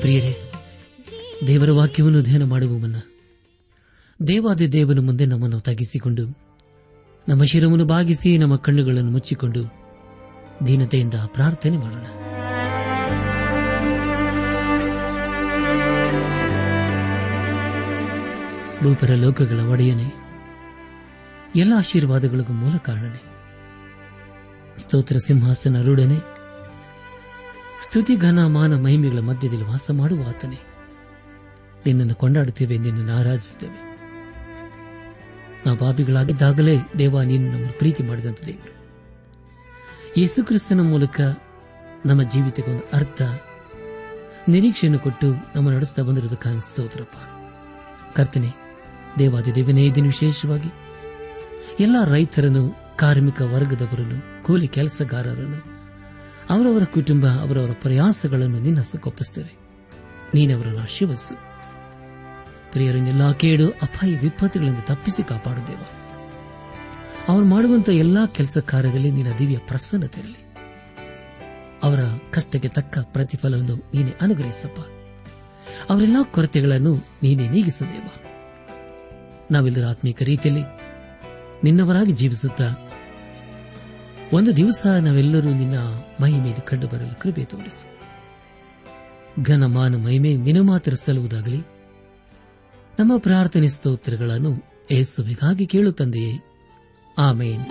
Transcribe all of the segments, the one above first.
ಪ್ರಿಯರೇ, ದೇವರ ವಾಕ್ಯವನ್ನು ಧ್ಯಾನ ಮಾಡುವ ಮುನ್ನ ದೇವಾದಿ ದೇವನ ಮುಂದೆ ನಮ್ಮನ್ನು ತಗ್ಗಿಸಿಕೊಂಡು, ನಮ್ಮ ಶಿರವನ್ನು ಬಾಗಿಸಿ ನಮ್ಮ ಕಣ್ಣುಗಳನ್ನು ಮುಚ್ಚಿಕೊಂಡು ದೀನತೆಯಿಂದ ಪ್ರಾರ್ಥನೆ ಮಾಡೋಣ. ಭೂಪರ ಲೋಕಗಳ ಒಡೆಯನೆ, ಎಲ್ಲ ಆಶೀರ್ವಾದಗಳಿಗೂ ಮೂಲ ಕಾರಣನೆ. ಸ್ತೋತ್ರ ಸಿಂಹಾಸನ ರೂಢನೆ ಸ್ತುತಿ ಘನ ಮಾನ ಮಹಿಮೆಗಳ ಮಧ್ಯದಲ್ಲಿ ವಾಸ ಮಾಡುವ ಆತನೆ. ನಿನ್ನನ್ನು ಕೊಂಡಾಡುತ್ತೇವೆ, ನಿನ್ನನ್ನು ಆರಾಧಿಸುತ್ತೇವೆ. ನಾವು ಪಾಪಿಗಳಾಗಿದ್ದಾಗಲೇ ದೇವ ನೀನು ನಮ್ಮನ್ನು ಪ್ರೀತಿ ಮಾಡಿದಂತ ದೇವರು. ಯೇಸು ಕ್ರಿಸ್ತನ ಮೂಲಕ ನಮ್ಮ ಜೀವಿತಕ್ಕೆ ಒಂದು ಅರ್ಥ, ನಿರೀಕ್ಷೆಯನ್ನು ಕೊಟ್ಟು ನಮ್ಮ ನಡೆಸ್ತಾ ಬಂದಿರುವುದು ಸ್ತೋತ್ರಪ್ಪ. ಕರ್ತನೆ ದೇವಾದಿ ದೇವನೇ ಇದನ್ನು ದಿನ ವಿಶೇಷವಾಗಿ ಎಲ್ಲ ರೈತರನ್ನು, ಕಾರ್ಮಿಕ ವರ್ಗದವರನ್ನು, ಕೂಲಿ ಕೆಲಸಗಾರರನ್ನು, ಅವರವರ ಕುಟುಂಬ, ಅವರವರ ಪ್ರಯಾಸಗಳನ್ನು ನಿನ್ನ ಹಸಕ್ಕೊಪ್ಪಿಸ್ತೇವೆ ನೀನವರನ್ನು ಶಿವಸು ಪ್ರಿಯರನ್ನೆಲ್ಲಾ ಕೇಡು, ಅಪಾಯ ವಿಪತ್ತುಗಳಿಂದ ತಪ್ಪಿಸಿ ಕಾಪಾಡುದೇವ ಅವರು ಮಾಡುವಂತಹ ಎಲ್ಲಾ ಕೆಲಸ ಕಾರ್ಯದಲ್ಲಿ ನಿನ್ನ ದಿವ್ಯ ಪ್ರಸನ್ನತೆ ಇರಲಿ ಅವರ ಕಷ್ಟಕ್ಕೆ ತಕ್ಕ ಪ್ರತಿಫಲವನ್ನು ನೀನೆ ಅನುಗ್ರಹಿಸಪ್ಪ. ಅವರೆಲ್ಲಾ ಕೊರತೆಗಳನ್ನು ನೀನೆ ನೀಗಿಸದೇವ ನಾವೆಲ್ಲರ ಆತ್ಮೀಕ ರೀತಿಯಲ್ಲಿ ನಿನ್ನವರಾಗಿ ಜೀವಿಸುತ್ತಾ ಒಂದು ದಿವಸ ನಾವೆಲ್ಲರೂ ನಿನ್ನ ಮಹಿಮೆಯನ್ನು ಕಂಡು ಬರಲು ಕೃಪೆ ತೋರಿಸು. ಘನಮಾನ ಮಹಿಮೆ ನಿನ್ನ ಮಾತ್ರ ಸಲ್ಲುವುದಾಗಲಿ. ನಮ್ಮ ಪ್ರಾರ್ಥನೆ ಸ್ತೋತ್ರಗಳನ್ನು ಏಸುವಿಗಾಗಿ ಕೇಳುತ್ತಂದೆಯೇ ಆಮೇನ್.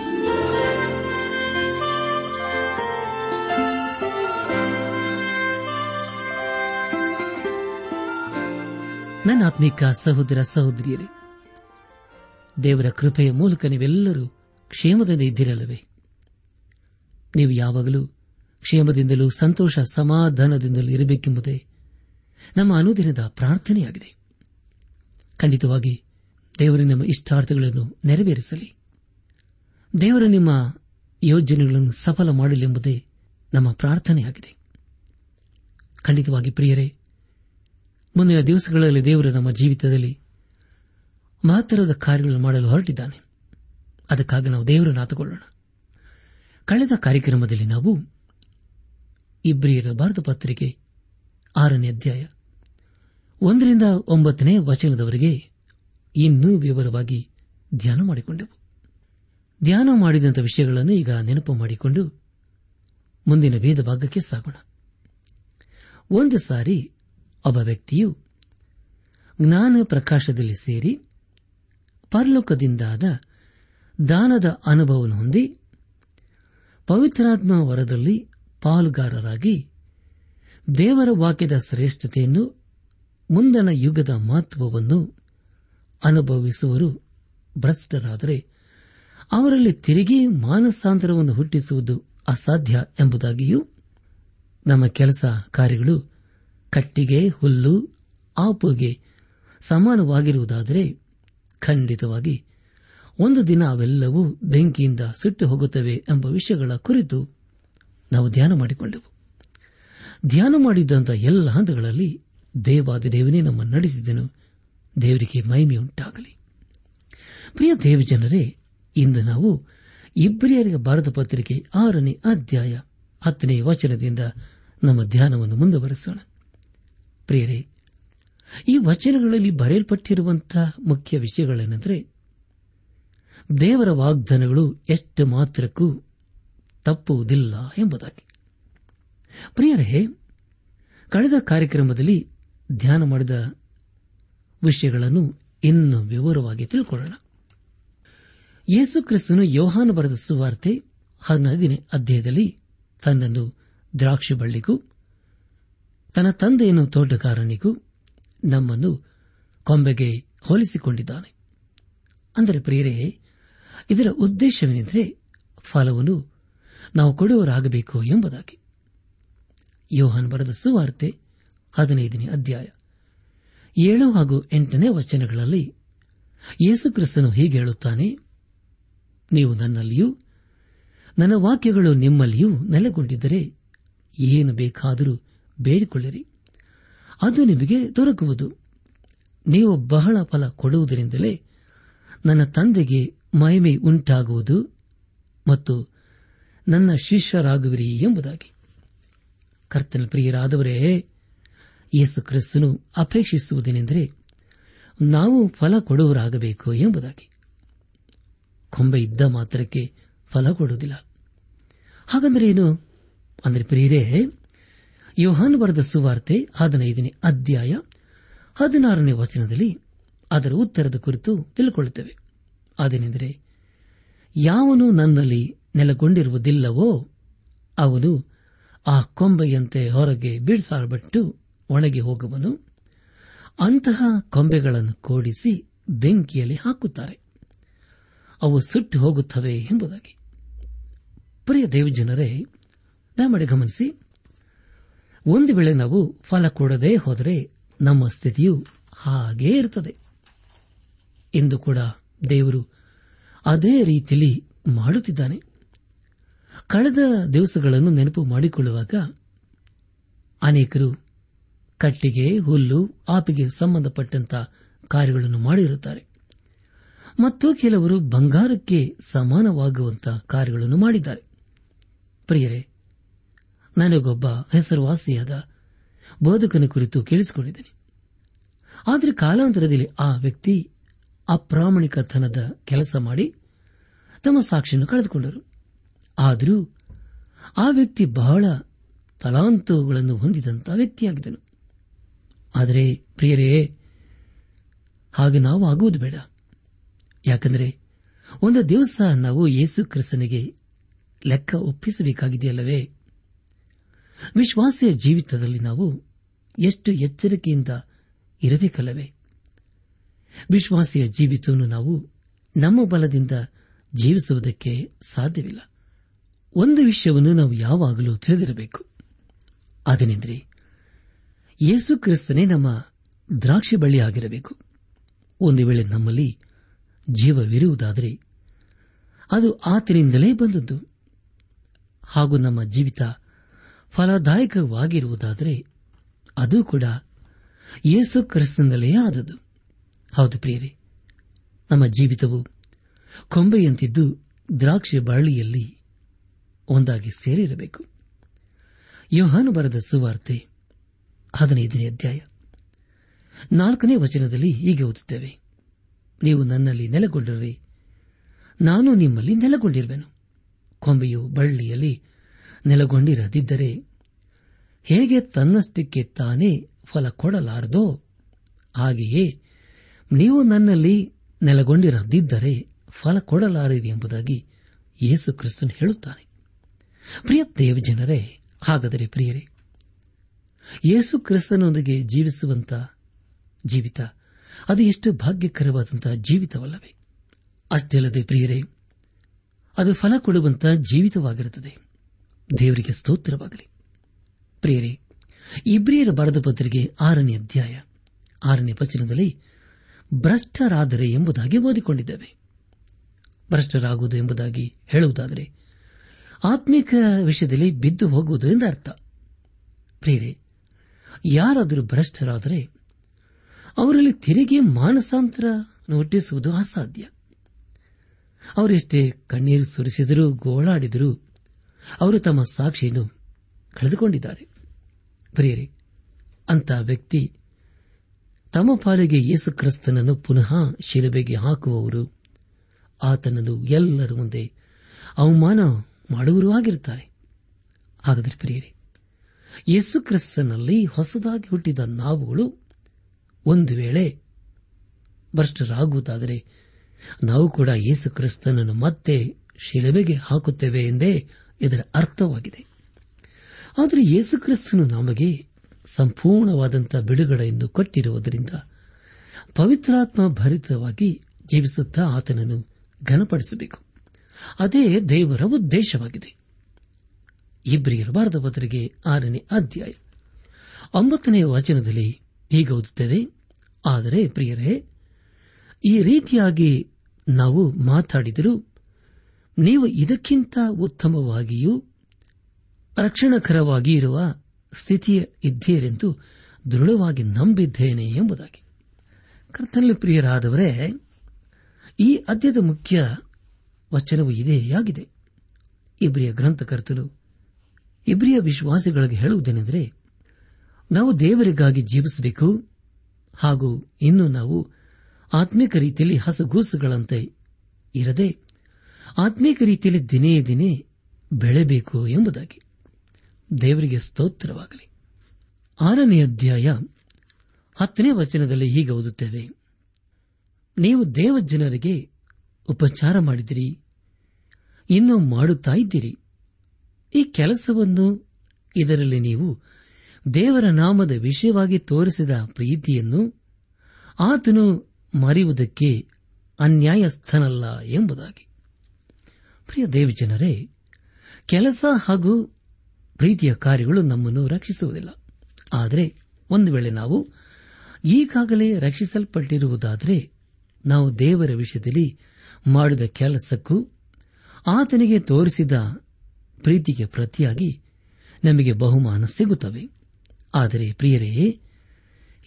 ನನ್ನ ಆತ್ಮಿಕ ಸಹೋದರ ಸಹೋದರಿಯರೇ ದೇವರ ಕೃಪೆಯ ಮೂಲಕ ನೀವೆಲ್ಲರೂ ಕ್ಷೇಮದಿಂದ ಇದ್ದಿರಲ್ಲವೇ? ನೀವು ಯಾವಾಗಲೂ ಕ್ಷೇಮದಿಂದಲೂ ಸಂತೋಷ ಸಮಾಧಾನದಿಂದಲೂ ಇರಬೇಕೆಂಬುದೇ ನಮ್ಮ ಅನುದಿನದ ಪ್ರಾರ್ಥನೆಯಾಗಿದೆ. ಖಂಡಿತವಾಗಿ ದೇವರು ನಿಮ್ಮ ಇಷ್ಟಾರ್ಥಗಳನ್ನು ನೆರವೇರಿಸಲಿ. ದೇವರು ನಿಮ್ಮ ಯೋಜನೆಗಳನ್ನು ಸಫಲ ಮಾಡಲೆಂಬುದೇ ನಮ್ಮ ಪ್ರಾರ್ಥನೆಯಾಗಿದೆ. ಖಂಡಿತವಾಗಿ ಪ್ರಿಯರೇ, ಮುಂದಿನ ದಿವಸಗಳಲ್ಲಿ ದೇವರು ನಮ್ಮ ಜೀವಿತದಲ್ಲಿ ಮಹತ್ತರದ ಕಾರ್ಯಗಳನ್ನು ಮಾಡಲು ಹೊರಟಿದ್ದಾನೆ. ಅದಕ್ಕಾಗಿ ನಾವು ದೇವರನ್ನು ಆತುಕೊಳ್ಳೋಣ. ಕಳೆದ ಕಾರ್ಯಕ್ರಮದಲ್ಲಿ ನಾವು ಇಬ್ರಿಯರ ಭಾರತ ಪತ್ರಿಕೆ ಆರನೇ ಅಧ್ಯಾಯ ಒಂದರಿಂದ ಒಂಬತ್ತನೇ ವಚನದವರೆಗೆ ಇನ್ನೂ ವಿವರವಾಗಿ ಧ್ಯಾನ ಮಾಡಿಕೊಂಡೆವು. ಧ್ಯಾನ ಮಾಡಿದಂಥ ವಿಷಯಗಳನ್ನು ಈಗ ನೆನಪು ಮಾಡಿಕೊಂಡು ಮುಂದಿನ ಭೇದ ಭಾಗಕ್ಕೆ ಸಾಗೋಣ. ಒಂದು ಸಾರಿ ಒಬ್ಬ ವ್ಯಕ್ತಿಯು ಜ್ಞಾನ ಪ್ರಕಾಶದಲ್ಲಿ ಸೇರಿ ಪರಲೋಕದಿಂದಾದ ದಾನದ ಅನುಭವವನ್ನು ಹೊಂದಿ ಪವಿತ್ರಾತ್ಮ ವರದಲ್ಲಿ ಪಾಲುಗಾರರಾಗಿ ದೇವರ ವಾಕ್ಯದ ಶ್ರೇಷ್ಠತೆಯನ್ನು ಮುಂದಣ ಯುಗದ ಮಹತ್ವವನ್ನು ಅನುಭವಿಸುವರು ಭ್ರಷ್ಟರಾದರೆ ಅವರಲ್ಲಿ ತಿರುಗಿ ಮಾನಸಾಂತರವನ್ನು ಹುಟ್ಟಿಸುವುದು ಅಸಾಧ್ಯ ಎಂಬುದಾಗಿಯೂ ನಮ್ಮ ಕೆಲಸ ಕಾರ್ಯಗಳು ಕಟ್ಟಿಗೆ, ಹುಲ್ಲು, ಆಪುಗೆ ಸಮಾನವಾಗಿರುವುದಾದರೆ ಖಂಡಿತವಾಗಿ. ಒಂದು ದಿನ ಅವೆಲ್ಲವೂ ಬೆಂಕಿಯಿಂದ ಸುಟ್ಟು ಹೋಗುತ್ತವೆ ಎಂಬ ವಿಷಯಗಳ ಕುರಿತು ನಾವು ಧ್ಯಾನ ಮಾಡಿಕೊಂಡೆವು. ಧ್ಯಾನ ಮಾಡಿದ್ದಂಥ ಎಲ್ಲ ಹಂತಗಳಲ್ಲಿ ದೇವಾದಿದೇವನೇ ನಮ್ಮನ್ನು ನಡೆಸಿದನು. ದೇವರಿಗೆ ಮಹಿಮೆಯುಂಟಾಗಲಿ. ಪ್ರಿಯ ದೇವಜನರೇ, ಇಂದು ನಾವು ಇಬ್ರಿಯರಿಗೆ ಭಾರತ ಪತ್ರಿಕೆ ಆರನೇ ಅಧ್ಯಾಯ ಹತ್ತನೇ ವಚನದಿಂದ ನಮ್ಮ ಧ್ಯಾನವನ್ನು ಮುಂದುವರೆಸೋಣ. ಪ್ರಿಯರೇ ಈ ವಚನಗಳಲ್ಲಿ ಬರೆಯಲ್ಪಟ್ಟಿರುವಂತಹ ಮುಖ್ಯ ವಿಷಯಗಳೇನೆಂದರೆ, ದೇವರ ವಾಗ್ದಾನಗಳು ಎಷ್ಟು ಮಾತ್ರಕ್ಕೂ ತಪ್ಪುವುದಿಲ್ಲ ಎಂಬುದಾಗಿ. ಪ್ರಿಯರೇ, ಕಳೆದ ಕಾರ್ಯಕ್ರಮದಲ್ಲಿ ಧ್ಯಾನ ಮಾಡಿದ ವಿಷಯಗಳನ್ನು ಇನ್ನು ವಿವರವಾಗಿ ತಿಳ್ಕೊಳ್ಳೋಣ. ಯೇಸುಕ್ರಿಸ್ತನು ಯೋಹಾನು ಬರೆದ ಸುವಾರ್ತೆ ಹದಿನೈದನೇ ಅಧ್ಯಾಯದಲ್ಲಿ ತನ್ನನ್ನು ದ್ರಾಕ್ಷಿ ಬಳ್ಳಿಗೂ ತನ್ನ ತಂದೆಯನ್ನು ತೋಟಗಾರನಿಗೂ ನಮ್ಮನ್ನು ಕೊಂಬೆಗೆ ಹೋಲಿಸಿಕೊಂಡಿದ್ದಾನೆ. ಅಂದರೆ ಪ್ರಿಯರೇ, ಇದರ ಉದ್ದೇಶವೇನೆಂದರೆ ಫಲವನ್ನು ನಾವು ಕೊಡುವರಾಗಬೇಕು ಎಂಬುದಾಗಿ. ಯೋಹನ್ ಬರೆದ ಸುವಾರ್ತೆ ಹದಿನೈದನೇ ಅಧ್ಯಾಯ. ಏಳು ಹಾಗೂ ಎಂಟನೇ ವಚನಗಳಲ್ಲಿ ಯೇಸುಕ್ರಿಸ್ತನು ಹೀಗೆ ಹೇಳುತ್ತಾನೆ, ನೀವು ನನ್ನಲ್ಲಿಯೂ ನನ್ನ ವಾಕ್ಯಗಳು ನಿಮ್ಮಲ್ಲಿಯೂ ನೆಲೆಗೊಂಡಿದ್ದರೆ ಏನು ಬೇಕಾದರೂ ಬೇಡಿಕೊಳ್ಳಿರಿ. ಅದು ನಿಮಗೆ ದೊರಕುವುದು. ನೀವು ಬಹಳ ಫಲ ಕೊಡುವುದರಿಂದಲೇ ನನ್ನ ತಂದೆಗೆ ಮಹಿಮೆ ಉಂಟಾಗುವುದು ಮತ್ತು ನನ್ನ ಶಿಷ್ಯರಾಗುವಿರಿ ಎಂಬುದಾಗಿ. ಕರ್ತನ ಪ್ರಿಯರಾದವರೇ, ಯೇಸು ಕ್ರಿಸ್ತನು ಅಪೇಕ್ಷಿಸುವುದೇನೆಂದರೆ ನಾವು ಫಲ ಕೊಡುವರಾಗಬೇಕು ಎಂಬುದಾಗಿ. ಕೊಂಬೆ ಇದ್ದ ಮಾತ್ರಕ್ಕೆ ಫಲ ಕೊಡುವುದಿಲ್ಲ. ಹಾಗಂದ್ರೆ ಏನು? ಅಂದರೆ ಪ್ರಿಯರೇ ಯೋಹಾನು ಬರೆದ ಸುವಾರ್ತೆ ಹದಿನೈದನೇ ಅಧ್ಯಾಯ ಹದಿನಾರನೇ ವಚನದಲ್ಲಿ ಅದರ ಉತ್ತರದ ಕುರಿತು ತಿಳ್ಕೊಳ್ಳುತ್ತೇವೆ. ಅದೇನೆಂದರೆ, ಯಾವನು ನನ್ನಲ್ಲಿ ನೆಲೆಗೊಂಡಿರುವುದಿಲ್ಲವೋ ಅವನು ಆ ಕೊಂಬೆಯಂತೆ ಹೊರಗೆ ಬೀಳ್ಸಾರಬಿಟ್ಟು ಒಣಗಿ ಹೋಗುವನು. ಅಂತಹ ಕೊಂಬೆಗಳನ್ನು ಕೂಡಿಸಿ ಬೆಂಕಿಯಲ್ಲಿ ಹಾಕುತ್ತಾರೆ. ಅವು ಸುಟ್ಟು ಹೋಗುತ್ತವೆ ಎಂಬುದಾಗಿ. ಪ್ರಿಯ ದೇವಜನರೇ, ದಯಮಾಡಿ ಗಮನಿಸಿ ಒಂದು ವೇಳೆ ನಾವು ಫಲ ಕೊಡದೇ ಹೋದರೆ ನಮ್ಮ ಸ್ಥಿತಿಯು ಹಾಗೇ ಇರುತ್ತದೆ. ಎಂದು ಕೂಡ ದೇವರು ಅದೇ ರೀತಿಯಲ್ಲಿ ಮಾಡುತ್ತಿದ್ದಾನೆ. ಕಳೆದ ದಿವಸಗಳನ್ನು ನೆನಪು ಮಾಡಿಕೊಳ್ಳುವಾಗ ಅನೇಕರು ಕಟ್ಟಿಗೆ, ಹುಲ್ಲು, ಆಪಿಗೆ ಸಂಬಂಧಪಟ್ಟಂತ ಕಾರ್ಯಗಳನ್ನು ಮಾಡಿರುತ್ತಾರೆ. ಮತ್ತು ಕೆಲವರು ಬಂಗಾರಕ್ಕೆ ಸಮಾನವಾಗುವಂತಹ ಕಾರ್ಯಗಳನ್ನು ಮಾಡಿದ್ದಾರೆ. ಪ್ರಿಯರೇ ನನಗೊಬ್ಬ ಹೆಸರುವಾಸಿಯಾದ ಬೋಧಕನ ಕುರಿತು ಕೇಳಿಸಿಕೊಂಡಿದ್ದೇನೆ. ಆದರೆ ಕಾಲಾಂತರದಲ್ಲಿ ಆ ವ್ಯಕ್ತಿ ಅಪ್ರಾಮಾಣಿಕತನದ ಕೆಲಸ ಮಾಡಿ ತಮ್ಮ ಸಾಕ್ಷಿಯನ್ನು ಕಳೆದುಕೊಂಡರು. ಆದರೂ ಆ ವ್ಯಕ್ತಿ ಬಹಳ ತಲಾಂತುಗಳನ್ನು ಹೊಂದಿದಂತಹ ವ್ಯಕ್ತಿಯಾಗಿದ್ದನು. ಆದರೆ ಪ್ರಿಯರೇ, ಹಾಗೆ ನಾವು ಆಗುವುದು ಬೇಡ. ಯಾಕಂದರೆ ಒಂದು ದಿವಸ ನಾವು ಯೇಸು ಕ್ರಿಸ್ತನಿಗೆ ಲೆಕ್ಕ ಒಪ್ಪಿಸಬೇಕಾಗಿದೆಯಲ್ಲವೇ? ವಿಶ್ವಾಸಿಯ ಜೀವಿತದಲ್ಲಿ ನಾವು ಎಷ್ಟು ಎಚ್ಚರಿಕೆಯಿಂದ ಇರಬೇಕಲ್ಲವೇ? ವಿಶ್ವಾಸಿಯ ಜೀವಿತವನ್ನು ನಾವು ನಮ್ಮ ಬಲದಿಂದ ಜೀವಿಸುವುದಕ್ಕೆ ಸಾಧ್ಯವಿಲ್ಲ. ಒಂದು ವಿಷಯವನ್ನು ನಾವು ಯಾವಾಗಲೂ ತಿಳಿದಿರಬೇಕು. ಅದನೆಂದರೆ, ಯೇಸು ಕ್ರಿಸ್ತನೇ ನಮ್ಮ ದ್ರಾಕ್ಷಿ ಬಳ್ಳಿಯಾಗಿರಬೇಕು. ಒಂದು ವೇಳೆ ನಮ್ಮಲ್ಲಿ ಜೀವವಿರುವುದಾದರೆ, ಅದು ಆತನಿಂದಲೇ ಬಂದದ್ದು. ಹಾಗೂ ನಮ್ಮ ಜೀವಿತ ಫಲದಾಯಕವಾಗಿರುವುದಾದರೆ ಅದು ಕೂಡ ಯೇಸು ಕ್ರಿಸ್ತನಲ್ಲೇ ಆದದು ಹೌದು ಪ್ರಿಯರೇ, ನಮ್ಮ ಜೀವಿತವು ಕೊಂಬೆಯಂತಿದ್ದು ದ್ರಾಕ್ಷಿ ಬಳ್ಳಿಯಲ್ಲಿ ಒಂದಾಗಿ ಸೇರಿರಬೇಕು. ಯೋಹಾನು ಬರೆದ ಸುವಾರ್ತೆ ಹದಿನೈದನೇ ಅಧ್ಯಾಯ. ನಾಲ್ಕನೇ ವಚನದಲ್ಲಿ ಹೀಗೆ ಓದುತ್ತೇವೆ. ನೀವು ನನ್ನಲ್ಲಿ ನೆಲೆಗೊಂಡಿರಿ, ನಾನು ನಿಮ್ಮಲ್ಲಿ ನೆಲೆಗೊಂಡಿರುವೆನು. ಕೊಂಬೆಯು ಬಳ್ಳಿಯಲ್ಲಿ ನೆಲೆಗೊಂಡಿರದಿದ್ದರೆ ಹೇಗೆ ತನ್ನಷ್ಟಕ್ಕೆ ತಾನೇ ಫಲ ಕೊಡಲಾರದೋ, ಹಾಗೆಯೇ ನೀವು ನನ್ನಲ್ಲಿ ನೆಲಗೊಂಡಿರದಿದ್ದರೆ ಫಲ ಕೊಡಲಾರಿರಿ ಎಂಬುದಾಗಿ ಯೇಸು ಕ್ರಿಸ್ತನ್ ಹೇಳುತ್ತಾನೆ. ಪ್ರಿಯ ದೇವಜನರೇ, ಹಾಗಾದರೆ ಪ್ರಿಯರೇ, ಯೇಸು ಕ್ರಿಸ್ತನೊಂದಿಗೆ ಜೀವಿಸುವಂತ ಜೀವಿತ, ಅದು ಎಷ್ಟು ಭಾಗ್ಯಕರವಾದಂತಹ ಜೀವಿತವಲ್ಲವೇ? ಅಷ್ಟೇ ಅಲ್ಲದೆ ಪ್ರಿಯರೇ, ಅದು ಫಲ ಕೊಡುವಂತಹ ಜೀವಿತವಾಗಿರುತ್ತದೆ. ದೇವರಿಗೆ ಸ್ತೋತ್ರವಾಗಲಿ. ಪ್ರಿಯರೇ, ಇಬ್ರಿಯರ ಬರದ ಪತ್ರಿಕೆ ಆರನೇ ಅಧ್ಯಾಯ, ಆರನೇ ವಚನದಲ್ಲಿ ಭ್ರಷ್ಟರಾದರೆ ಎಂಬುದಾಗಿ ಓದಿಕೊಂಡಿದ್ದೇವೆ. ಭ್ರಷ್ಟರಾಗುವುದು ಎಂಬುದಾಗಿ ಹೇಳುವುದಾದರೆ ಆತ್ಮಿಕ ವಿಷಯದಲ್ಲಿ ಬಿದ್ದು ಹೋಗುವುದು ಎಂದರ್ಥ ಪ್ರೇರೆ ಯಾರಾದರೂ ಭ್ರಷ್ಟರಾದರೆ ಅವರಲ್ಲಿ ತಿರುಗಿ ಮಾನಸಾಂತರ ಹುಟ್ಟಿಸುವುದು ಅಸಾಧ್ಯ. ಅವರೆಷ್ಟೇ ಕಣ್ಣೀರು ಸುರಿಸಿದರೂ ಗೋಳಾಡಿದರೂ ಅವರು ತಮ್ಮ ಸಾಕ್ಷಿಯನ್ನು ಕಳೆದುಕೊಂಡಿದ್ದಾರೆ. ಪ್ರಿಯರೇ ಅಂತ ವ್ಯಕ್ತಿ ತಮ್ಮ ಪಾಲಿಗೆ ಯೇಸು ಕ್ರಿಸ್ತನನ್ನು ಪುನಃ ಶಿಲುಬೆಗೆ ಹಾಕುವವರು, ಆತನನ್ನು ಎಲ್ಲರ ಮುಂದೆ ಅವಮಾನ ಮಾಡುವರೂ ಆಗಿರುತ್ತಾರೆ. ಹಾಗಾದರೆ ಪ್ರಿಯರೇ, ಯೇಸು ಕ್ರಿಸ್ತನಲ್ಲಿ ಹೊಸದಾಗಿ ಹುಟ್ಟಿದ ನಾವುಗಳು ಒಂದು ವೇಳೆ ಭ್ರಷ್ಟರಾಗುವುದಾದರೆ, ನಾವು ಕೂಡ ಯೇಸು ಕ್ರಿಸ್ತನನ್ನು ಮತ್ತೆ ಶಿಲುಬೆಗೆ ಹಾಕುತ್ತೇವೆ ಎಂದೇ ಇದರ ಅರ್ಥವಾಗಿದೆ. ಆದರೆ ಯೇಸುಕ್ರಿಸ್ತನು ನಮಗೆ ಬಿಡುಗಡೆ ಬಿಡುಗಡೆಯನ್ನು ಕೊಟ್ಟಿರುವುದರಿಂದ ಪವಿತ್ರಾತ್ಮ ಭರಿತವಾಗಿ ಜೀವಿಸುತ್ತಾ ಆತನನ್ನು ಘನಪಡಿಸಬೇಕು. ಅದೇ ದೇವರ ಉದ್ದೇಶವಾಗಿದೆ. ಇಬ್ರಿಯರ ಬಾರದ ಆರನೇ ಅಧ್ಯಾಯ. ಒಂಬತ್ತನೇ ವಚನದಲ್ಲಿ ಹೀಗೆ ಓದುತ್ತೇವೆ, ಆದರೆ ಪ್ರಿಯರೇ, ಈ ರೀತಿಯಾಗಿ ನಾವು ಮಾತಾಡಿದರೂ ನೀವು ಇದಕ್ಕಿಂತ ಉತ್ತಮವಾಗಿಯೂ ರಕ್ಷಣಕರವಾಗಿ ಇರುವ ಸ್ಥಿತಿಯ ಇದ್ದೀರೆಂದು ದೃಢವಾಗಿ ನಂಬಿದ್ದೇನೆ ಎಂಬುದಾಗಿ. ಕರ್ತನಲ್ಲಿ ಪ್ರಿಯರಾದವರೇ, ಈ ಅದ್ಯದ ಮುಖ್ಯ ವಚನವು ಇದೇ ಆಗಿದೆ. ಇಬ್ರಿಯ ಗ್ರಂಥಕರ್ತನು ಇಬ್ರಿಯ ವಿಶ್ವಾಸಿಗಳಿಗೆ ಹೇಳುವುದೇನೆಂದರೆ, ನಾವು ದೇವರಿಗಾಗಿ ಜೀವಿಸಬೇಕು, ಹಾಗೂ ಇನ್ನು ನಾವು ಆತ್ಮಿಕ ರೀತಿಯಲ್ಲಿ ಹಸಗೂಸುಗಳಂತೆ ಇರದೆ ಆತ್ಮೀಕ ರೀತಿಯಲ್ಲಿ ದಿನೇ ದಿನೇ ಬೆಳೆಬೇಕು ಎಂಬುದಾಗಿ ದೇವರಿಗೆ ಸ್ತೋತ್ರವಾಗಲಿ. ಆರನೇ ಅಧ್ಯಾಯ ಹತ್ತನೇ ವಚನದಲ್ಲಿ ಹೀಗೆ ಓದುತ್ತೇವೆ. ನೀವು ದೇವ ಜನರಿಗೆ ಉಪಚಾರ ಮಾಡಿದಿರಿ, ಇನ್ನೂ ಮಾಡುತ್ತಾ ಇದ್ದೀರಿ. ಈ ಕೆಲಸವನ್ನು ಇದರಲ್ಲಿ ನೀವು ದೇವರ ನಾಮದ ವಿಷಯವಾಗಿ ತೋರಿಸಿದ ಪ್ರೀತಿಯನ್ನು ಆತನು ಮರೆಯುವುದಕ್ಕೆ ಅನ್ಯಾಯಸ್ಥನಲ್ಲ ಎಂಬುದಾಗಿ. ಪ್ರಿಯ ದೇವಜನರೇ, ಕೆಲಸ ಹಾಗೂ ಪ್ರೀತಿಯ ಕಾರ್ಯಗಳು ನಮ್ಮನ್ನು ರಕ್ಷಿಸುವುದಿಲ್ಲ. ಆದರೆ ಒಂದು ವೇಳೆ ನಾವು ಈಗಾಗಲೇ ರಕ್ಷಿಸಲ್ಪಟ್ಟಿರುವುದಾದರೆ, ನಾವು ದೇವರ ವಿಷಯದಲ್ಲಿ ಮಾಡಿದ ಕೆಲಸಕ್ಕೂ ಆತನಿಗೆ ತೋರಿಸಿದ ಪ್ರೀತಿಗೆ ಪ್ರತಿಯಾಗಿ ನಮಗೆ ಬಹುಮಾನ ಸಿಗುತ್ತವೆ. ಆದರೆ ಪ್ರಿಯರೇ,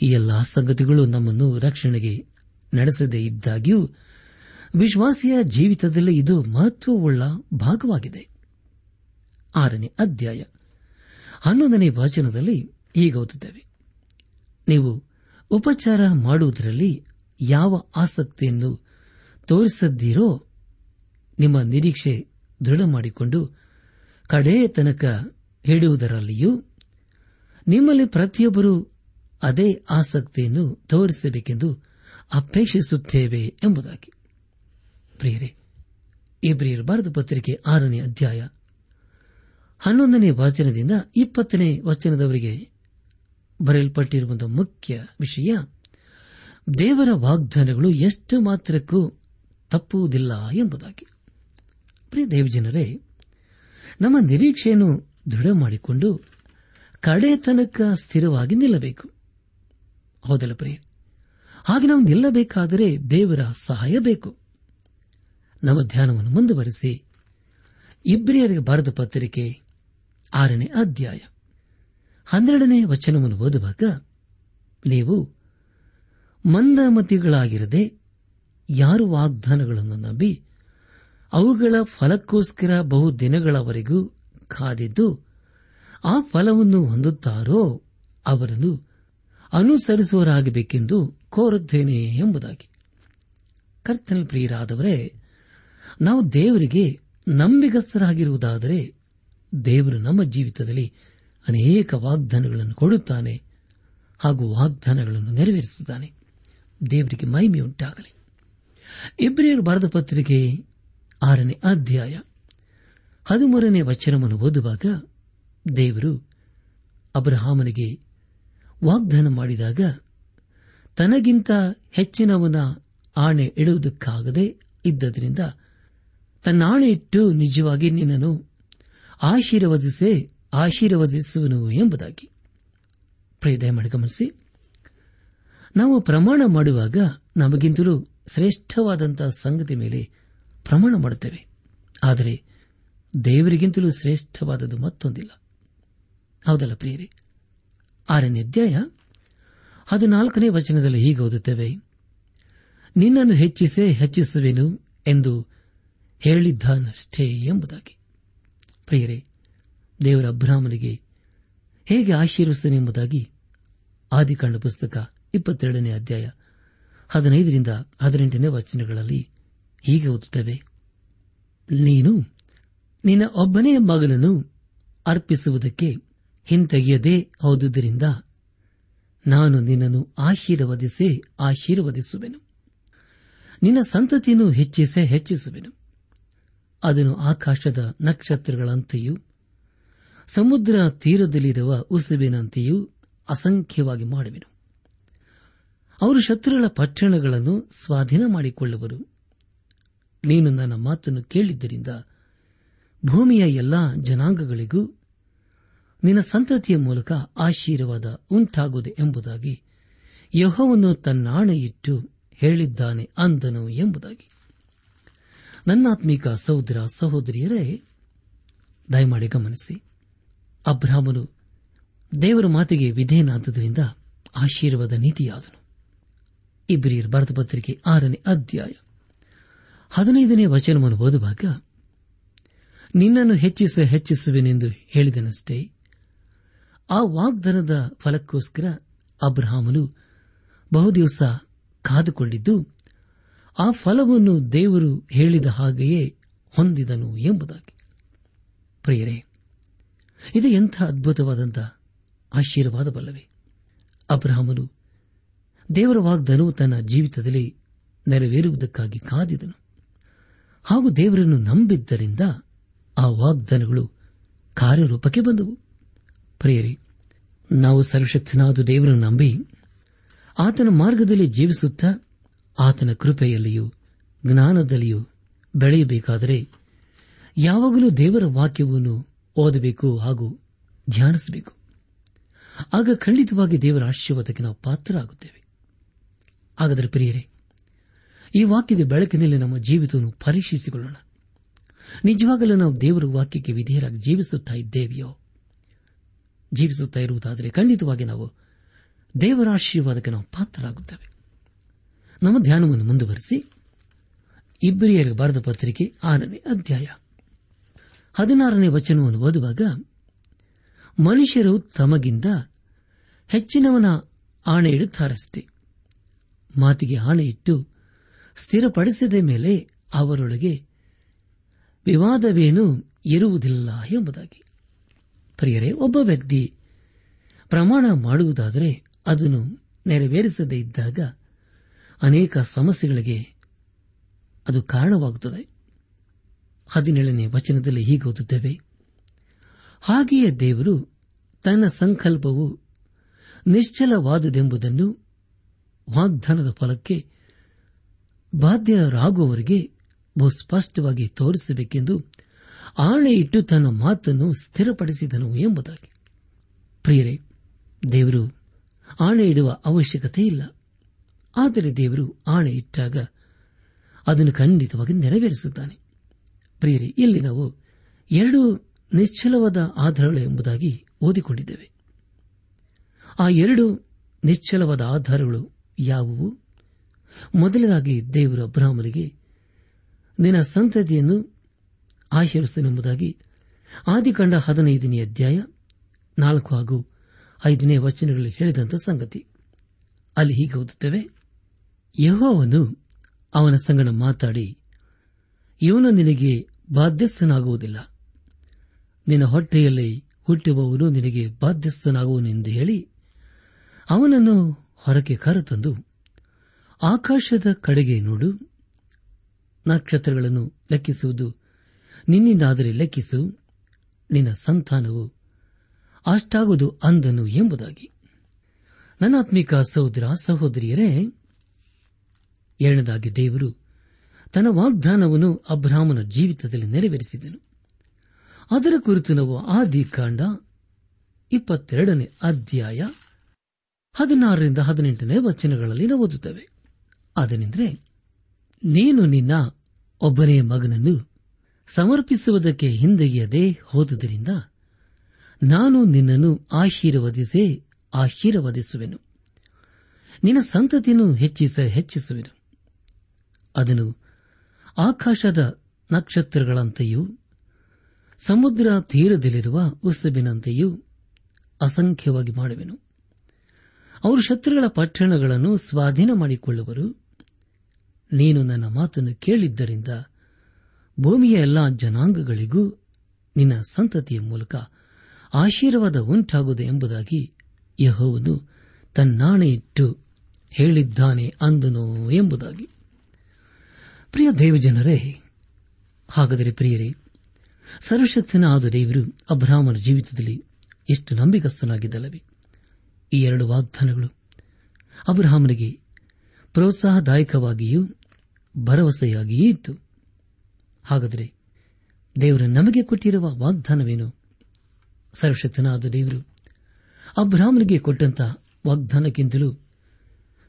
ಈ ಎಲ್ಲಾ ಸಂಗತಿಗಳು ನಮ್ಮನ್ನು ರಕ್ಷಣೆಗೆ ನಡೆಸದೇ ಇದ್ದಾಗ್ಯೂ ವಿಶ್ವಾಸಿಯ ಜೀವಿತದಲ್ಲಿ ಇದು ಮಹತ್ವವುಳ್ಳ ಭಾಗವಾಗಿದೆ. ಆರನೇ ಅಧ್ಯಾಯ. ಹನ್ನೊಂದನೇ ವಾಚನದಲ್ಲಿ ಈಗ ಓದುತ್ತೇವೆ. ನೀವು ಉಪಚಾರ ಮಾಡುವುದರಲ್ಲಿ ಯಾವ ಆಸಕ್ತಿಯನ್ನು ತೋರಿಸದ್ದೀರೋ ನಿಮ್ಮ ನಿರೀಕ್ಷೆ ದೃಢ ಮಾಡಿಕೊಂಡು ಕಡೆಯ ತನಕ ಹೇಳುವುದರಲ್ಲಿಯೂ ನಿಮ್ಮಲ್ಲಿ ಪ್ರತಿಯೊಬ್ಬರೂ ಅದೇ ಆಸಕ್ತಿಯನ್ನು ತೋರಿಸಬೇಕೆಂದು ಅಪೇಕ್ಷಿಸುತ್ತೇವೆ ಎಂಬುದಾಗಿ. ಪ್ರಿಯರೇ ಇಬ್ರಿಯರ್ ಭಾರತ ಪತ್ರಿಕೆ ಆರನೇ ಅಧ್ಯಾಯ ಹನ್ನೊಂದನೇ ವಾಚನದಿಂದ ಇಪ್ಪತ್ತನೇ ವಚನದವರೆಗೆ ಬರೆಯಲ್ಪಟ್ಟಿರುವಂತಹ ಮುಖ್ಯ ವಿಷಯ, ದೇವರ ವಾಗ್ದಾನಗಳು ಎಷ್ಟು ಮಾತ್ರಕ್ಕೂ ತಪ್ಪುವುದಿಲ್ಲ ಎಂಬುದಾಗಿ. ಪ್ರಿಯ ದೇವಜನರೇ, ನಮ್ಮ ನಿರೀಕ್ಷೆಯನ್ನು ದೃಢ ಮಾಡಿಕೊಂಡು ಕಡೆ ತನಕ ಸ್ಥಿರವಾಗಿ ನಿಲ್ಲಬೇಕು. ಹೌದಲ್ಲ ಪ್ರಿಯ ಹಾಗೆ ನಾವು ನಿಲ್ಲಬೇಕಾದರೆ ದೇವರ ಸಹಾಯ ಬೇಕು. ನಮ್ಮ ಧ್ಯಾನವನ್ನು ಮುಂದುವರೆಸಿ. ಇಬ್ರಿಯರಿಗೆ ಬರೆದ ಪತ್ರಿಕೆ ಆರನೇ ಅಧ್ಯಾಯ. ಹನ್ನೆರಡನೇ ವಚನವನ್ನು ಓದುವಾಗ ನೀವು ಮಂದಮತಿಗಳಾಗಿರದೆ ಯಾರು ವಾಗ್ದಾನಗಳನ್ನು ನಂಬಿ ಅವುಗಳ ಫಲಕ್ಕೋಸ್ಕರ ಬಹು ದಿನಗಳವರೆಗೂ ಕಾದಿದ್ದು ಆ ಫಲವನ್ನು ಹೊಂದುತ್ತಾರೋ ಅವರನ್ನು ಅನುಸರಿಸುವರಾಗಬೇಕೆಂದು ಕೋರುತ್ತೇನೆ ಎಂಬುದಾಗಿ. ಕರ್ತನ ಪ್ರಿಯರಾದವರೇ ನಾವು ದೇವರಿಗೆ ನಂಬಿಗಸ್ತರಾಗಿರುವುದಾದರೆ ದೇವರು ನಮ್ಮ ಜೀವಿತದಲ್ಲಿ ಅನೇಕ ವಾಗ್ದಾನಗಳನ್ನು ಕೊಡುತ್ತಾನೆ ಹಾಗೂ ವಾಗ್ದಾನಗಳನ್ನು ನೆರವೇರಿಸುತ್ತಾನೆ. ದೇವರಿಗೆ ಮಹಿಮೆಯುಂಟಾಗಲಿ. ಇಬ್ರಿಯರು ಬರೆದ ಪತ್ರಿಕೆ ಆರನೇ ಅಧ್ಯಾಯ ಹದಿಮೂರನೇ ವಚನವನ್ನು ಓದುವಾಗ ದೇವರು ಅಬ್ರಹಾಮನಿಗೆ ವಾಗ್ದಾನ ಮಾಡಿದಾಗ, ತನಗಿಂತ ಹೆಚ್ಚಿನವನ ಆಣೆ ಇಡುವುದಕ್ಕಾಗದೆ ಇದ್ದದರಿಂದ ತನ್ನ ಇಟ್ಟು ನಿಜವಾಗಿ ನಿನ್ನನ್ನು ಆಶೀರ್ವದಿಸೇ, ಆಶೀರ್ವದಿಸುವನು ಎಂಬುದಾಗಿ. ಗಮನಿಸಿ. ನಾವು ಪ್ರಮಾಣ ಮಾಡುವಾಗ ನಮಗಿಂತಲೂ ಶ್ರೇಷ್ಠವಾದಂತಹ ಸಂಗತಿ ಮೇಲೆ ಪ್ರಮಾಣ ಮಾಡುತ್ತೇವೆ. ಆದರೆ ದೇವರಿಗಿಂತಲೂ ಶ್ರೇಷ್ಠವಾದದ್ದು ಮತ್ತೊಂದಿಲ್ಲ. ಹೌದಲ್ಲ ಪ್ರಿಯರೇ? ಆರನೇ ಅಧ್ಯಾಯ ಹದಿನಾಲ್ಕನೇ ವಚನದಲ್ಲಿ ಹೀಗೆ ಓದುತ್ತೇವೆ. ನಿನ್ನನ್ನು ಹೆಚ್ಚಿಸೇ ಹೆಚ್ಚಿಸುವೆನು ಎಂದು ಹೇಳಿದ್ದಾನಷ್ಟೇ ಎಂಬುದಾಗಿ. ಪ್ರಿಯರೇ, ದೇವರ ಅಬ್ರಾಹ್ಮನಿಗೆ ಹೇಗೆ ಆಶೀರ್ವಿಸುತ್ತಾನೆ ಎಂಬುದಾಗಿ ಆದಿಕಾಂಡ ಪುಸ್ತಕ ಇಪ್ಪತ್ತೆರಡನೇ ಅಧ್ಯಾಯ ಹದಿನೈದರಿಂದ ಹದಿನೆಂಟನೇ ವಚನಗಳಲ್ಲಿ ಹೀಗೆ ಓದುತ್ತವೆ. ನೀನು ನಿನ್ನ ಒಬ್ಬನೇ ಮಗನನ್ನು ಅರ್ಪಿಸುವುದಕ್ಕೆ ಹಿಂತೆಗೆಯದೇ ಹೌದುದರಿಂದ ನಾನು ನಿನ್ನನ್ನು ಆಶೀರ್ವದಿಸೇ ಆಶೀರ್ವದಿಸುವೆನು. ನಿನ್ನ ಸಂತತಿಯನ್ನು ಹೆಚ್ಚಿಸೇ ಹೆಚ್ಚಿಸುವೆನು. ಅದನ್ನು ಆಕಾಶದ ನಕ್ಷತ್ರಗಳಂತೆಯೂ, ಸಮುದ್ರ ತೀರದಲ್ಲಿರುವ ಉಸುಬಿನಂತೆಯೂ ಅಸಂಖ್ಯವಾಗಿ ಮಾಡುವೆನು. ಅವರು ಶತ್ರುಗಳ ಪಟ್ಟಣಗಳನ್ನು ಸ್ವಾಧೀನ ಮಾಡಿಕೊಳ್ಳುವರು. ನೀನು ನನ್ನ ಮಾತನ್ನು ಕೇಳಿದ್ದರಿಂದ ಭೂಮಿಯ ಎಲ್ಲಾ ಜನಾಂಗಗಳಿಗೂ ನಿನ್ನ ಸಂತತಿಯ ಮೂಲಕ ಆಶೀರ್ವಾದ ಉಂಟಾಗುವುದು ಎಂಬುದಾಗಿ ಯಹೋವನ್ನು ತನ್ನಾಣೆಯಿಟ್ಟು ಹೇಳಿದ್ದಾನೆ ಅಂದನು ಎಂಬುದಾಗಿ. ನನ್ನಾತ್ಮೀಕ ಸಹೋದರ, ಸಹೋದರಿಯರೇ, ದಯಮಾಡಿ ಗಮನಿಸಿ. ಅಬ್ರಾಹ್ಮನು ದೇವರ ಮಾತಿಗೆ ವಿಧೇಯನಾದುದರಿಂದ ಆಶೀರ್ವಾದ ನೀತಿಯಾದನು. ಇಬ್ರಿಯರ್ ಭಾರತ ಪತ್ರಿಕೆ ಆರನೇ ಅಧ್ಯಾಯ ಹದಿನೈದನೇ ವಚನವನ್ನು ಓದುವಾಗ, ನಿನ್ನನ್ನು ಹೆಚ್ಚಿಸ ಹೆಚ್ಚಿಸುವೆನೆಂದು ಹೇಳಿದನಷ್ಟೇ, ಆ ವಾಗ್ದಾನದ ಫಲಕ್ಕೋಸ್ಕರ ಅಬ್ರಹಾಮನು ಬಹುದಿವಸ ಕಾದುಕೊಂಡಿದ್ದು ಆ ಫಲವನ್ನು ದೇವರು ಹೇಳಿದ ಹಾಗೆಯೇ ಹೊಂದಿದನು ಎಂಬುದಾಗಿ. ಪ್ರಿಯರೇ, ಇದು ಎಂಥ ಅದ್ಭುತವಾದಂಥ ಆಶೀರ್ವಾದವಲ್ಲವೇ ಅಬ್ರಹಾಮನು ದೇವರ ವಾಗ್ದನು ತನ್ನ ಜೀವಿತದಲ್ಲಿ ನೆರವೇರುವುದಕ್ಕಾಗಿ ಕಾದಿದನು. ಹಾಗೂ ದೇವರನ್ನು ನಂಬಿದ್ದರಿಂದ ಆ ವಾಗ್ದನಗಳು ಕಾರ್ಯರೂಪಕ್ಕೆ ಬಂದವು. ಪ್ರಿಯರೇ, ನಾವು ಸರ್ವಶಕ್ತನಾದ ದೇವರನ್ನು ನಂಬಿ ಆತನ ಮಾರ್ಗದಲ್ಲಿ ಜೀವಿಸುತ್ತಾ ಆತನ ಕೃಪೆಯಲ್ಲಿಯೂ ಜ್ಞಾನದಲ್ಲಿಯೂ ಬೆಳೆಯಬೇಕಾದರೆ ಯಾವಾಗಲೂ ದೇವರ ವಾಕ್ಯವನ್ನು ಓದಬೇಕು ಹಾಗೂ ಧ್ಯಾನಿಸಬೇಕು. ಆಗ ಖಂಡಿತವಾಗಿ ದೇವರ ಆಶೀರ್ವಾದಕ್ಕೆ ನಾವು ಪಾತ್ರರಾಗುತ್ತೇವೆ. ಹಾಗಾದರೆ ಪ್ರಿಯರೇ, ಈ ವಾಕ್ಯದ ಬೆಳಕಿನಲ್ಲಿ ನಮ್ಮ ಜೀವಿತವನ್ನು ಪರೀಕ್ಷಿಸಿಕೊಳ್ಳೋಣ. ನಿಜವಾಗಲೂ ನಾವು ದೇವರ ವಾಕ್ಯಕ್ಕೆ ವಿಧೇಯರಾಗಿ ಜೀವಿಸುತ್ತಾ ಇದ್ದೇವೆಯೋ? ಜೀವಿಸುತ್ತಾ ಇರುವುದಾದರೆ ಖಂಡಿತವಾಗಿ ನಾವು ದೇವರ ಆಶೀರ್ವಾದಕ್ಕೆ ನಾವು ಪಾತ್ರರಾಗುತ್ತೇವೆ. ನಮ್ಮ ಧ್ಯಾನವನ್ನು ಮುಂದುವರೆಸಿ ಇಬ್ಬರಿಯರಿಗೆ ಬರೆದ ಪತ್ರಿಕೆ ಆರನೇ ಅಧ್ಯಾಯ ಹದಿನಾರನೇ ವಚನವನ್ನು ಓದುವಾಗ ಮನುಷ್ಯರು ತಮಗಿಂದ ಹೆಚ್ಚಿನವನ ಆಣೆ ಇಡುತ್ತಾರಷ್ಟೇ. ಮಾತಿಗೆ ಆಣೆ ಇಟ್ಟು ಸ್ಥಿರಪಡಿಸಿದ ಮೇಲೆ ಅವರೊಳಗೆ ವಿವಾದವೇನೂ ಇರುವುದಿಲ್ಲ ಎಂಬುದಾಗಿ. ಪ್ರಿಯರೇ, ಒಬ್ಬ ವ್ಯಕ್ತಿ ಪ್ರಮಾಣ ಮಾಡುವುದಾದರೆ ಅದನ್ನು ನೆರವೇರಿಸದೇ ಇದ್ದಾಗ ಅನೇಕ ಸಮಸ್ಯೆಗಳಿಗೆ ಅದು ಕಾರಣವಾಗುತ್ತದೆ. ಹದಿನೇಳನೇ ವಚನದಲ್ಲಿ ಹೀಗೆ ಓದುತ್ತೇವೆ. ಹಾಗೆಯೇ ದೇವರು ತನ್ನ ಸಂಕಲ್ಪವು ನಿಶ್ಚಲವಾದುದೆಂಬುದನ್ನು ವಾಗ್ದಾನದ ಫಲಕ್ಕೆ ಬಾಧ್ಯರಾಗುವವರಿಗೆ ಬಹು ಸ್ಪಷ್ಟವಾಗಿ ತೋರಿಸಬೇಕೆಂದು ಆಣೆಯಿಟ್ಟು ತನ್ನ ಮಾತನ್ನು ಸ್ಥಿರಪಡಿಸಿದನು ಎಂಬುದಾಗಿ. ಪ್ರಿಯರೇ, ದೇವರು ಆಣೆ ಇಡುವ ಅವಶ್ಯಕತೆ ಇಲ್ಲ ಆದರೆ ದೇವರು ಆಣೆ ಇಟ್ಟಾಗ ಅದನ್ನು ಖಂಡಿತವಾಗಿ ನೆರವೇರಿಸುತ್ತಾನೆ. ಪ್ರಿಯರಿ, ಇಲ್ಲಿ ನಾವು ಎರಡು ನಿಶ್ಚಲವಾದ ಆಧಾರಗಳು ಎಂಬುದಾಗಿ ಓದಿಕೊಂಡಿದ್ದೇವೆ. ಆ ಎರಡು ನಿಶ್ಚಲವಾದ ಆಧಾರಗಳು ಯಾವುವು? ಮೊದಲದಾಗಿ ದೇವರ ಬ್ರಾಹ್ಮಣಿಗೆ ನಿನ್ನ ಸಂತತಿಯನ್ನು ಆಶೀರ್ವಿಸನೆಂಬುದಾಗಿ ಆದಿಕಂಡ ಹದಿನೈದನೇ ಅಧ್ಯಾಯ ನಾಲ್ಕು ಹಾಗೂ ಐದನೇ ವಚನಗಳಲ್ಲಿ ಹೇಳಿದಂಥ ಸಂಗತಿ. ಅಲ್ಲಿ ಹೀಗೆ ಓದುತ್ತೇವೆ ಯಹೋವನು ಅವನ ಸಂಗಡ ಮಾತಾಡಿ, ಇವನು ನಿನಗೆ ಬಾಧ್ಯಸ್ಥನಾಗುವುದಿಲ್ಲ. ನಿನ್ನ ಹೊಟ್ಟೆಯಲ್ಲಿ ಹುಟ್ಟುವವನು ನಿನಗೆ ಬಾಧ್ಯಸ್ಥನಾಗುವನೆಂದು ಹೇಳಿ, ಅವನನ್ನು ಹೊರಗೆ ಕರೆತಂದು ಆಕಾಶದ ಕಡೆಗೆ ನೋಡು. ನಕ್ಷತ್ರಗಳನ್ನು ಲೆಕ್ಕಿಸುವುದು ನಿನ್ನಿಂದಾದರೆ ಲೆಕ್ಕಿಸು. ನಿನ್ನ ಸಂತಾನವು ಅಷ್ಟಾಗುವುದು ಅಂದನು ಎಂಬುದಾಗಿ. ನನ್ನಾತ್ಮಿಕ ಸಹೋದರ ಸಹೋದರಿಯರೇ ಎರಡನೇದಾಗಿ ದೇವರು ತನ್ನ ವಾಗ್ದಾನವನ್ನು ಅಬ್ರಾಹ್ಮನ ಜೀವಿತದಲ್ಲಿ ನೆರವೇರಿಸಿದನು. ಅದರ ಕುರಿತು ನಾವು ಆದಿಕಾಂಡ ಇಪ್ಪತ್ತೆರಡನೇ ಅಧ್ಯಾಯ ಹದಿನಾರರಿಂದ ಹದಿನೆಂಟನೇ ವಚನಗಳಲ್ಲಿ ನಾವು ಓದುತ್ತೇವೆ. ಅದನೆಂದರೆ ನೀನು ನಿನ್ನ ಒಬ್ಬನೇ ಮಗನನ್ನು ಸಮರ್ಪಿಸುವುದಕ್ಕೆ ಹಿಂದೆಗೆಯದೆ ಹೋದುದರಿಂದ ನಾನು ನಿನ್ನನ್ನು ಆಶೀರ್ವದಿಸೇ ಆಶೀರ್ವದಿಸುವೆನು. ನಿನ್ನ ಸಂತತಿಯನ್ನು ಹೆಚ್ಚಿಸ ಹೆಚ್ಚಿಸುವೆನು. ಅದನ್ನು ಆಕಾಶದ ನಕ್ಷತ್ರಗಳಂತೆಯೂ, ಸಮುದ್ರ ತೀರದಲ್ಲಿರುವ ಉಸುಬಿನಂತೆಯೂ ಅಸಂಖ್ಯವಾಗಿ ಮಾಡುವೆನು. ಅವರು ಶತ್ರುಗಳ ಪಟ್ಟಣಗಳನ್ನು ಸ್ವಾಧೀನ ಮಾಡಿಕೊಳ್ಳುವರು ನೀನು ನನ್ನ ಮಾತನ್ನು ಕೇಳಿದ್ದರಿಂದ ಭೂಮಿಯ ಎಲ್ಲಾ ಜನಾಂಗಗಳಿಗೂ ನಿನ್ನ ಸಂತತಿಯ ಮೂಲಕ ಆಶೀರ್ವಾದ ಉಂಟಾಗುವುದು ಎಂಬುದಾಗಿ ಯಹೋವನು ತನ್ನಾಣೆ ಇಟ್ಟು ಹೇಳಿದ್ದಾನೆ ಅಂದನು ಎಂಬುದಾಗಿ. ಪ್ರಿಯ ದೇವಜನರೇ, ಹಾಗಾದರೆ ಪ್ರಿಯರೇ, ಸರ್ವಶಕ್ತನ ಆದ ದೇವರು ಅಬ್ರಾಹ್ಮನ ಜೀವಿತದಲ್ಲಿ ಎಷ್ಟು ನಂಬಿಕಸ್ಥನಾಗಿದ್ದಲ್ಲವೇ ಈ ಎರಡು ವಾಗ್ದಾನಗಳು ಅಬ್ರಹಾಮನಿಗೆ ಪ್ರೋತ್ಸಾಹದಾಯಕವಾಗಿಯೂ ಭರವಸೆಯಾಗಿಯೂ ಇತ್ತು. ಹಾಗಾದರೆ ದೇವರು ನಮಗೆ ಕೊಟ್ಟಿರುವ ವಾಗ್ದಾನವೇನು? ಸರ್ವಶಕ್ತನಾದ ದೇವರು ಅಬ್ರಾಹ್ಮನಿಗೆ ಕೊಟ್ಟಂತ ವಾಗ್ದಾನಕ್ಕಿಂತಲೂ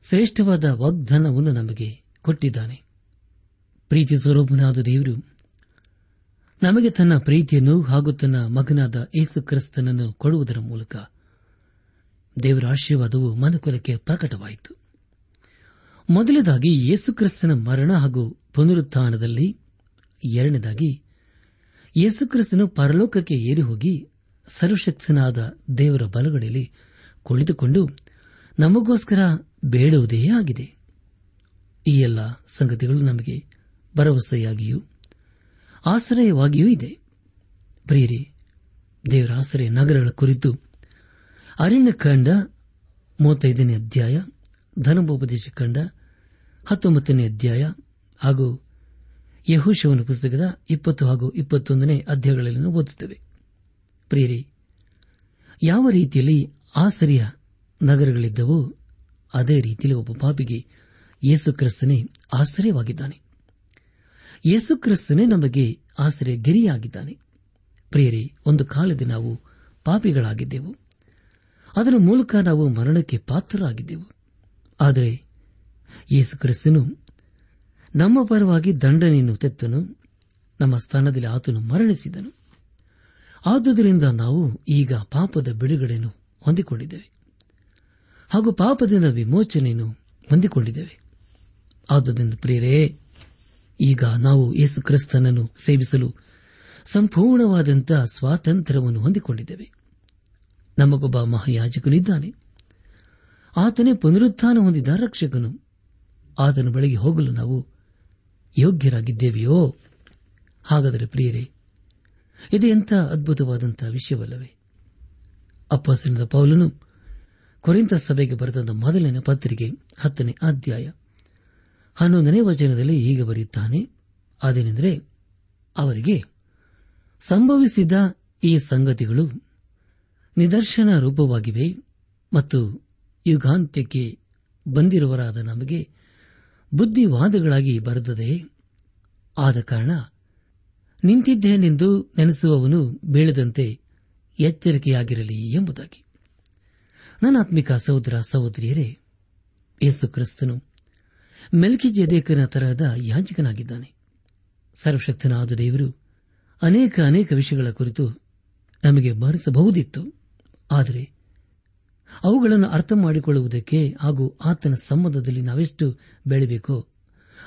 ಶ್ರೇಷ್ಠವಾದ ವಾಗ್ದಾನವನ್ನು ನಮಗೆ ಕೊಟ್ಟಿದ್ದಾನೆ. ಪ್ರೀತಿ ಸ್ವರೂಪನಾದ ದೇವರು ನಮಗೆ ತನ್ನ ಪ್ರೀತಿಯನ್ನು ಹಾಗೂ ತನ್ನ ಮಗನಾದ ಏಸು ಕ್ರಿಸ್ತನನ್ನು ಕೊಡುವುದರ ಮೂಲಕ ದೇವರ ಆಶೀರ್ವಾದವು ಮನುಕುಲಕ್ಕೆ ಪ್ರಕಟವಾಯಿತು. ಮೊದಲದಾಗಿ ಯೇಸುಕ್ರಿಸ್ತನ ಮರಣ ಹಾಗೂ ಪುನರುತ್ಥಾನದಲ್ಲಿ ಎರಡನೇದಾಗಿ ಯೇಸುಕ್ರಿಸ್ತನು ಪರಲೋಕಕ್ಕೆ ಏರಿ ಹೋಗಿ ಸರ್ವಶಕ್ತನಾದ ದೇವರ ಬಲಗಡೆಯಲ್ಲಿ ಕುಳಿತುಕೊಂಡು ನಮಗೋಸ್ಕರ ಬೇಡುವುದೇ ಆಗಿದೆ. ಈ ಎಲ್ಲ ಸಂಗತಿಗಳು ನಮಗೆ ಭರವಸೆಯಾಗಿಯೂ ಆಶ್ರಯವಾಗಿಯೂ ಇದೆ. ಪ್ರಿಯರಿ, ದೇವರ ಆಶ್ರಯ ನಗರಗಳ ಕುರಿತು ಅರಣ್ಯಕಾಂಡ ಮೂವತ್ತೈದನೇ ಅಧ್ಯಾಯ, ಧರ್ಮೋಪದೇಶ ಕಂಡ ಹತ್ತೊಂಬತ್ತನೇ ಅಧ್ಯಾಯ ಹಾಗೂ ಯಹುಶವನ ಪುಸ್ತಕದ ಇಪ್ಪತ್ತು ಹಾಗೂ ಇಪ್ಪತ್ತೊಂದನೇ ಅಧ್ಯಾಯಗಳಲ್ಲಿ ಓದುತ್ತವೆ. ಓದುತ್ತೇವೆ ಪ್ರಿಯರಿ, ಯಾವ ರೀತಿಯಲ್ಲಿ ಆಸರಿಯ ನಗರಗಳಿದ್ದವೋ, ಅದೇ ರೀತಿಯಲ್ಲಿ ಒಬ್ಬ ಪಾಪಿಗೆ ಯೇಸು ಕ್ರಿಸ್ತನೇ ಆಶ್ರಯವಾಗಿದ್ದಾನೆ. ಯೇಸು ಕ್ರಿಸ್ತನೇ ನಮಗೆ ಆಸರೆ ಗಿರಿಯಾಗಿದ್ದಾನೆ ಪ್ರಿಯರೇ, ಒಂದು ಕಾಲದ ನಾವು ಪಾಪಿಗಳಾಗಿದ್ದೆವು. ಅದರ ಮೂಲಕ ನಾವು ಮರಣಕ್ಕೆ ಪಾತ್ರರಾಗಿದ್ದೆವು. ಆದರೆ ಯೇಸು ಕ್ರಿಸ್ತನು ನಮ್ಮ ಪರವಾಗಿ ದಂಡನೆಯನ್ನು ತೆತ್ತನು, ನಮ್ಮ ಸ್ಥಾನದಲ್ಲಿ ಆತನು ಮರಣಿಸಿದನು. ಆದುದರಿಂದ ನಾವು ಈಗ ಪಾಪದ ಬಿಡುಗಡೆಯನ್ನು ಹೊಂದಿಕೊಂಡಿದ್ದೇವೆ. ಹಾಗೂ ಪಾಪದಿಂದ ವಿಮೋಚನೆಯನ್ನು ಹೊಂದಿಕೊಂಡಿದ್ದೇವೆ. ಆದುದರಿಂದ ಪ್ರಿಯರೇ ಈಗ ನಾವು ಯೇಸು ಕ್ರಿಸ್ತನನ್ನು ಸೇವಿಸಲು ಸಂಪೂರ್ಣವಾದಂಥ ಸ್ವಾತಂತ್ರ್ಯವನ್ನು ಹೊಂದಿಕೊಂಡಿದ್ದೇವೆ. ನಮಗೊಬ್ಬ ಮಹಾಯಾಜಕನಿದ್ದಾನೆ. ಆತನೇ ಪುನರುತ್ಥಾನ ಹೊಂದಿದ ರಕ್ಷಕನು. ಆತನ ಬಳಿಗೆ ಹೋಗಲು ನಾವು ಯೋಗ್ಯರಾಗಿದ್ದೇವೆಯೋ? ಹಾಗಾದರೆ ಪ್ರಿಯರೇ, ಇದು ಎಂಥ ಅದ್ಭುತವಾದಂತಹ ವಿಷಯವಲ್ಲವೇ? ಅಪ್ಪಸನದ ಪೌಲನು ಕೊರಿಂತ ಸಭೆಗೆ ಬರೆದ ಮೊದಲನೇ ಪತ್ರಿಕೆ ಹತ್ತನೇ ಅಧ್ಯಾಯ ಹನ್ನೊಂದನೇ ವಚನದಲ್ಲಿ ಹೀಗೆ ಬರೆಯುತ್ತಾನೆ, ಅದೇನೆಂದರೆ, ಅವರಿಗೆ ಸಂಭವಿಸಿದ ಈ ಸಂಗತಿಗಳು ನಿದರ್ಶನ ರೂಪವಾಗಿವೆ ಮತ್ತು ಯುಗಾಂತ್ಯಕ್ಕೆ ಬಂದಿರುವರಾದ ನಮಗೆ ಬುದ್ಧಿವಾದಗಳಾಗಿ ಬರೆದದೆ ಆದ ಕಾರಣ ನಿಂತಿದ್ದೇನೆಂದು ನೆನೆಸುವವನು ಬೀಳದಂತೆ ಎಚ್ಚರಿಕೆಯಾಗಿರಲಿ ಎಂಬುದಾಗಿ. ನನ್ನ ಆತ್ಮಿಕ ಸಹೋದರ ಸಹೋದರಿಯರೇ, ಯೇಸು ಕ್ರಿಸ್ತನು ಮೆಲ್ಕಿಜೆದೇಕನ ತರಹದ ಯಾಜಕನಾಗಿದ್ದಾನೆ. ಸರ್ವಶಕ್ತನಾದ ದೇವರು ಅನೇಕ ಅನೇಕ ವಿಷಯಗಳ ಕುರಿತು ನಮಗೆ ಭರಿಸಬಹುದಿತ್ತು ಆದರೆ ಅವುಗಳನ್ನು ಅರ್ಥ ಮಾಡಿಕೊಳ್ಳುವುದಕ್ಕೆ ಹಾಗೂ ಆತನ ಸಂಬಂಧದಲ್ಲಿ ನಾವೆಷ್ಟು ಬೆಳಿಬೇಕೋ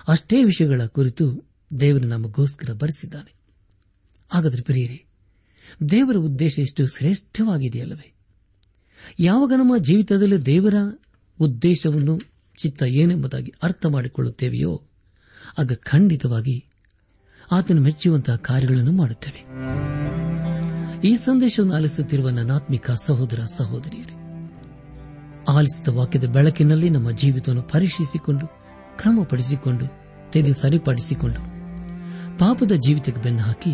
ಅಷ್ಟೇ ವಿಷಯಗಳ ಕುರಿತು ದೇವರು ನಮಗೋಸ್ಕರ ಬರೆಸಿದ್ದಾನೆ. ಹಾಗಾದರೆ ಪ್ರಿಯರೇ, ದೇವರ ಉದ್ದೇಶ ಎಷ್ಟು ಶ್ರೇಷ್ಠವಾಗಿದೆಯಲ್ಲವೇ? ಯಾವಾಗ ನಮ್ಮ ಜೀವಿತದಲ್ಲಿ ದೇವರ ಉದ್ದೇಶವನ್ನು ಚಿತ್ತ ಏನೆಂಬುದಾಗಿ ಅರ್ಥ ಮಾಡಿಕೊಳ್ಳುತ್ತೇವೆಯೋ, ಆಗ ಖಂಡಿತವಾಗಿ ಆತನು ಮೆಚ್ಚುವಂತಹ ಕಾರ್ಯಗಳನ್ನು ಮಾಡುತ್ತೇವೆ. ಈ ಸಂದೇಶವನ್ನು ಆಲಿಸುತ್ತಿರುವ ನನ್ನಾತ್ಮಿಕ ಸಹೋದರ ಸಹೋದರಿಯರೇ, ಆಲಿಸಿದ ವಾಕ್ಯದ ಬೆಳಕಿನಲ್ಲಿ ನಮ್ಮ ಜೀವಿತವನ್ನು ಪರೀಕ್ಷಿಸಿಕೊಂಡು, ಕ್ರಮಪಡಿಸಿಕೊಂಡು, ತೆಗೆದು ಸರಿಪಡಿಸಿಕೊಂಡು, ಪಾಪದ ಜೀವಿತಕ್ಕೆ ಬೆನ್ನು ಹಾಕಿ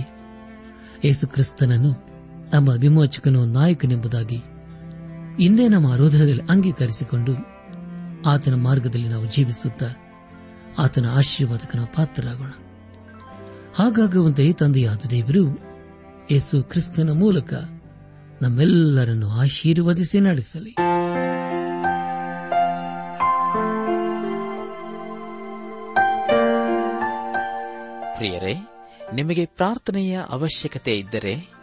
ಯೇಸು ಕ್ರಿಸ್ತನನ್ನು, ನಮ್ಮ ವಿಮೋಚಕನು ನಾಯಕನೆಂಬುದಾಗಿ ಇಂದೇ ನಮ್ಮ ಹೃದಯದಲ್ಲಿ ಅಂಗೀಕರಿಸಿಕೊಂಡು ಆತನ ಮಾರ್ಗದಲ್ಲಿ ನಾವು ಜೀವಿಸುತ್ತಾ ಆತನ ಆಶೀರ್ವಾದಕನ ಪಾತ್ರರಾಗೋಣ. ಹಾಗಾಗುವಂತೆಯೇ ತಂದೆಯಾದ ದೇವರು ಯೇಸು ಕ್ರಿಸ್ತನ ಮೂಲಕ ನಮ್ಮೆಲ್ಲರನ್ನು ಆಶೀರ್ವದಿಸಿ ನಡೆಸಲಿ. ಪ್ರಿಯರೇ, ನಿಮಗೆ ಪ್ರಾರ್ಥನೆಯ ಅವಶ್ಯಕತೆ ಇದ್ದರೆ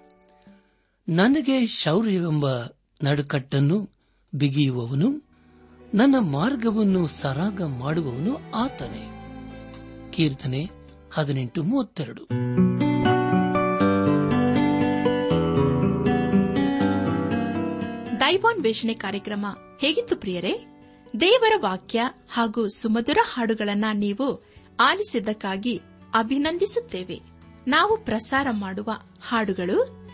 ನನಗೆ ಶೌರ್ಯವೆಂಬ ನಡುಕಟ್ಟನ್ನು ಬಿಗಿಯುವವನು, ನನ್ನ ಮಾರ್ಗವನ್ನು ಸರಾಗ ಮಾಡುವವನು ಆತನೇ. ಕೀರ್ತನೆ ಹದಿನೆಂಟು ಮೂವತ್ತೆರಡು. ದೈವಾನ್ ವೇಷಣೆ ಕಾರ್ಯಕ್ರಮ ಹೇಗಿತ್ತು ಪ್ರಿಯರೇ? ದೇವರ ವಾಕ್ಯ ಹಾಗೂ ಸುಮಧುರ ಹಾಡುಗಳನ್ನ ನೀವು ಆಲಿಸಿದ್ದಕ್ಕಾಗಿ ಅಭಿನಂದಿಸುತ್ತೇವೆ. ನಾವು ಪ್ರಸಾರ ಮಾಡುವ ಹಾಡುಗಳು